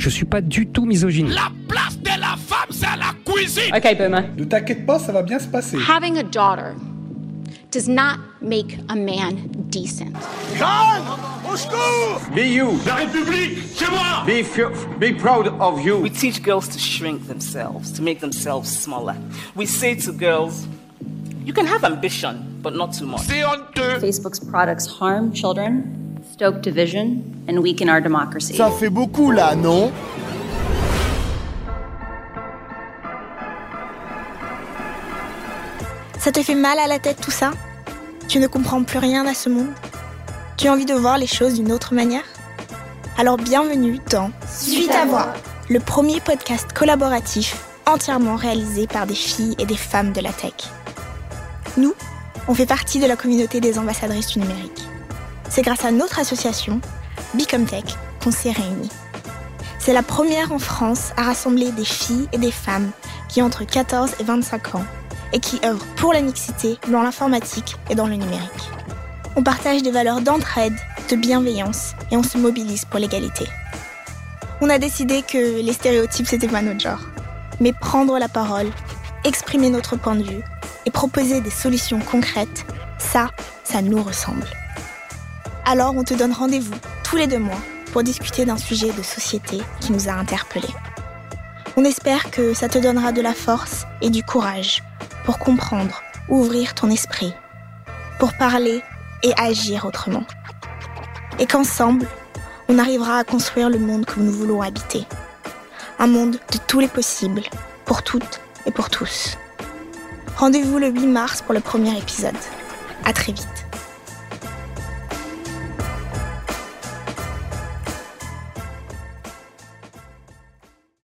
Je suis pas du tout misogyne. La place de la femme, c'est la cuisine. Okay, Boomer. Ne t'inquiète pas, ça va bien se passer. Having a daughter does not make a man decent. Au secours Be you. La République, c'est moi Be, proud of you. We teach girls to shrink themselves, to make themselves smaller. We say to girls, you can have ambition, but not too much. C'est honteux Facebook's products harm children, stoke division, and weaken our democracy. Ça fait beaucoup là, non? Ça te fait mal à la tête tout ça? Tu ne comprends plus rien à ce monde? Tu as envie de voir les choses d'une autre manière? Alors bienvenue dans Suite à voix, le premier podcast collaboratif entièrement réalisé par des filles et des femmes de la tech. Nous, on fait partie de la communauté des ambassadrices du numérique. C'est grâce à notre association, Bicomtech, qu'on s'est réunis. C'est la première en France à rassembler des filles et des femmes qui ont entre 14 et 25 ans et qui œuvrent pour la mixité dans l'informatique et dans le numérique. On partage des valeurs d'entraide, de bienveillance et on se mobilise pour l'égalité. On a décidé que les stéréotypes c'était pas notre genre, mais prendre la parole, exprimer notre point de vue et proposer des solutions concrètes, ça, ça nous ressemble. Alors on te donne rendez-vous tous les deux mois pour discuter d'un sujet de société qui nous a interpellés. On espère que ça te donnera de la force et du courage pour comprendre, ouvrir ton esprit, pour parler et agir autrement. Et qu'ensemble, on arrivera à construire le monde que nous voulons habiter. Un monde de tous les possibles, pour toutes et pour tous. Rendez-vous le 8 mars pour le premier épisode. À très vite.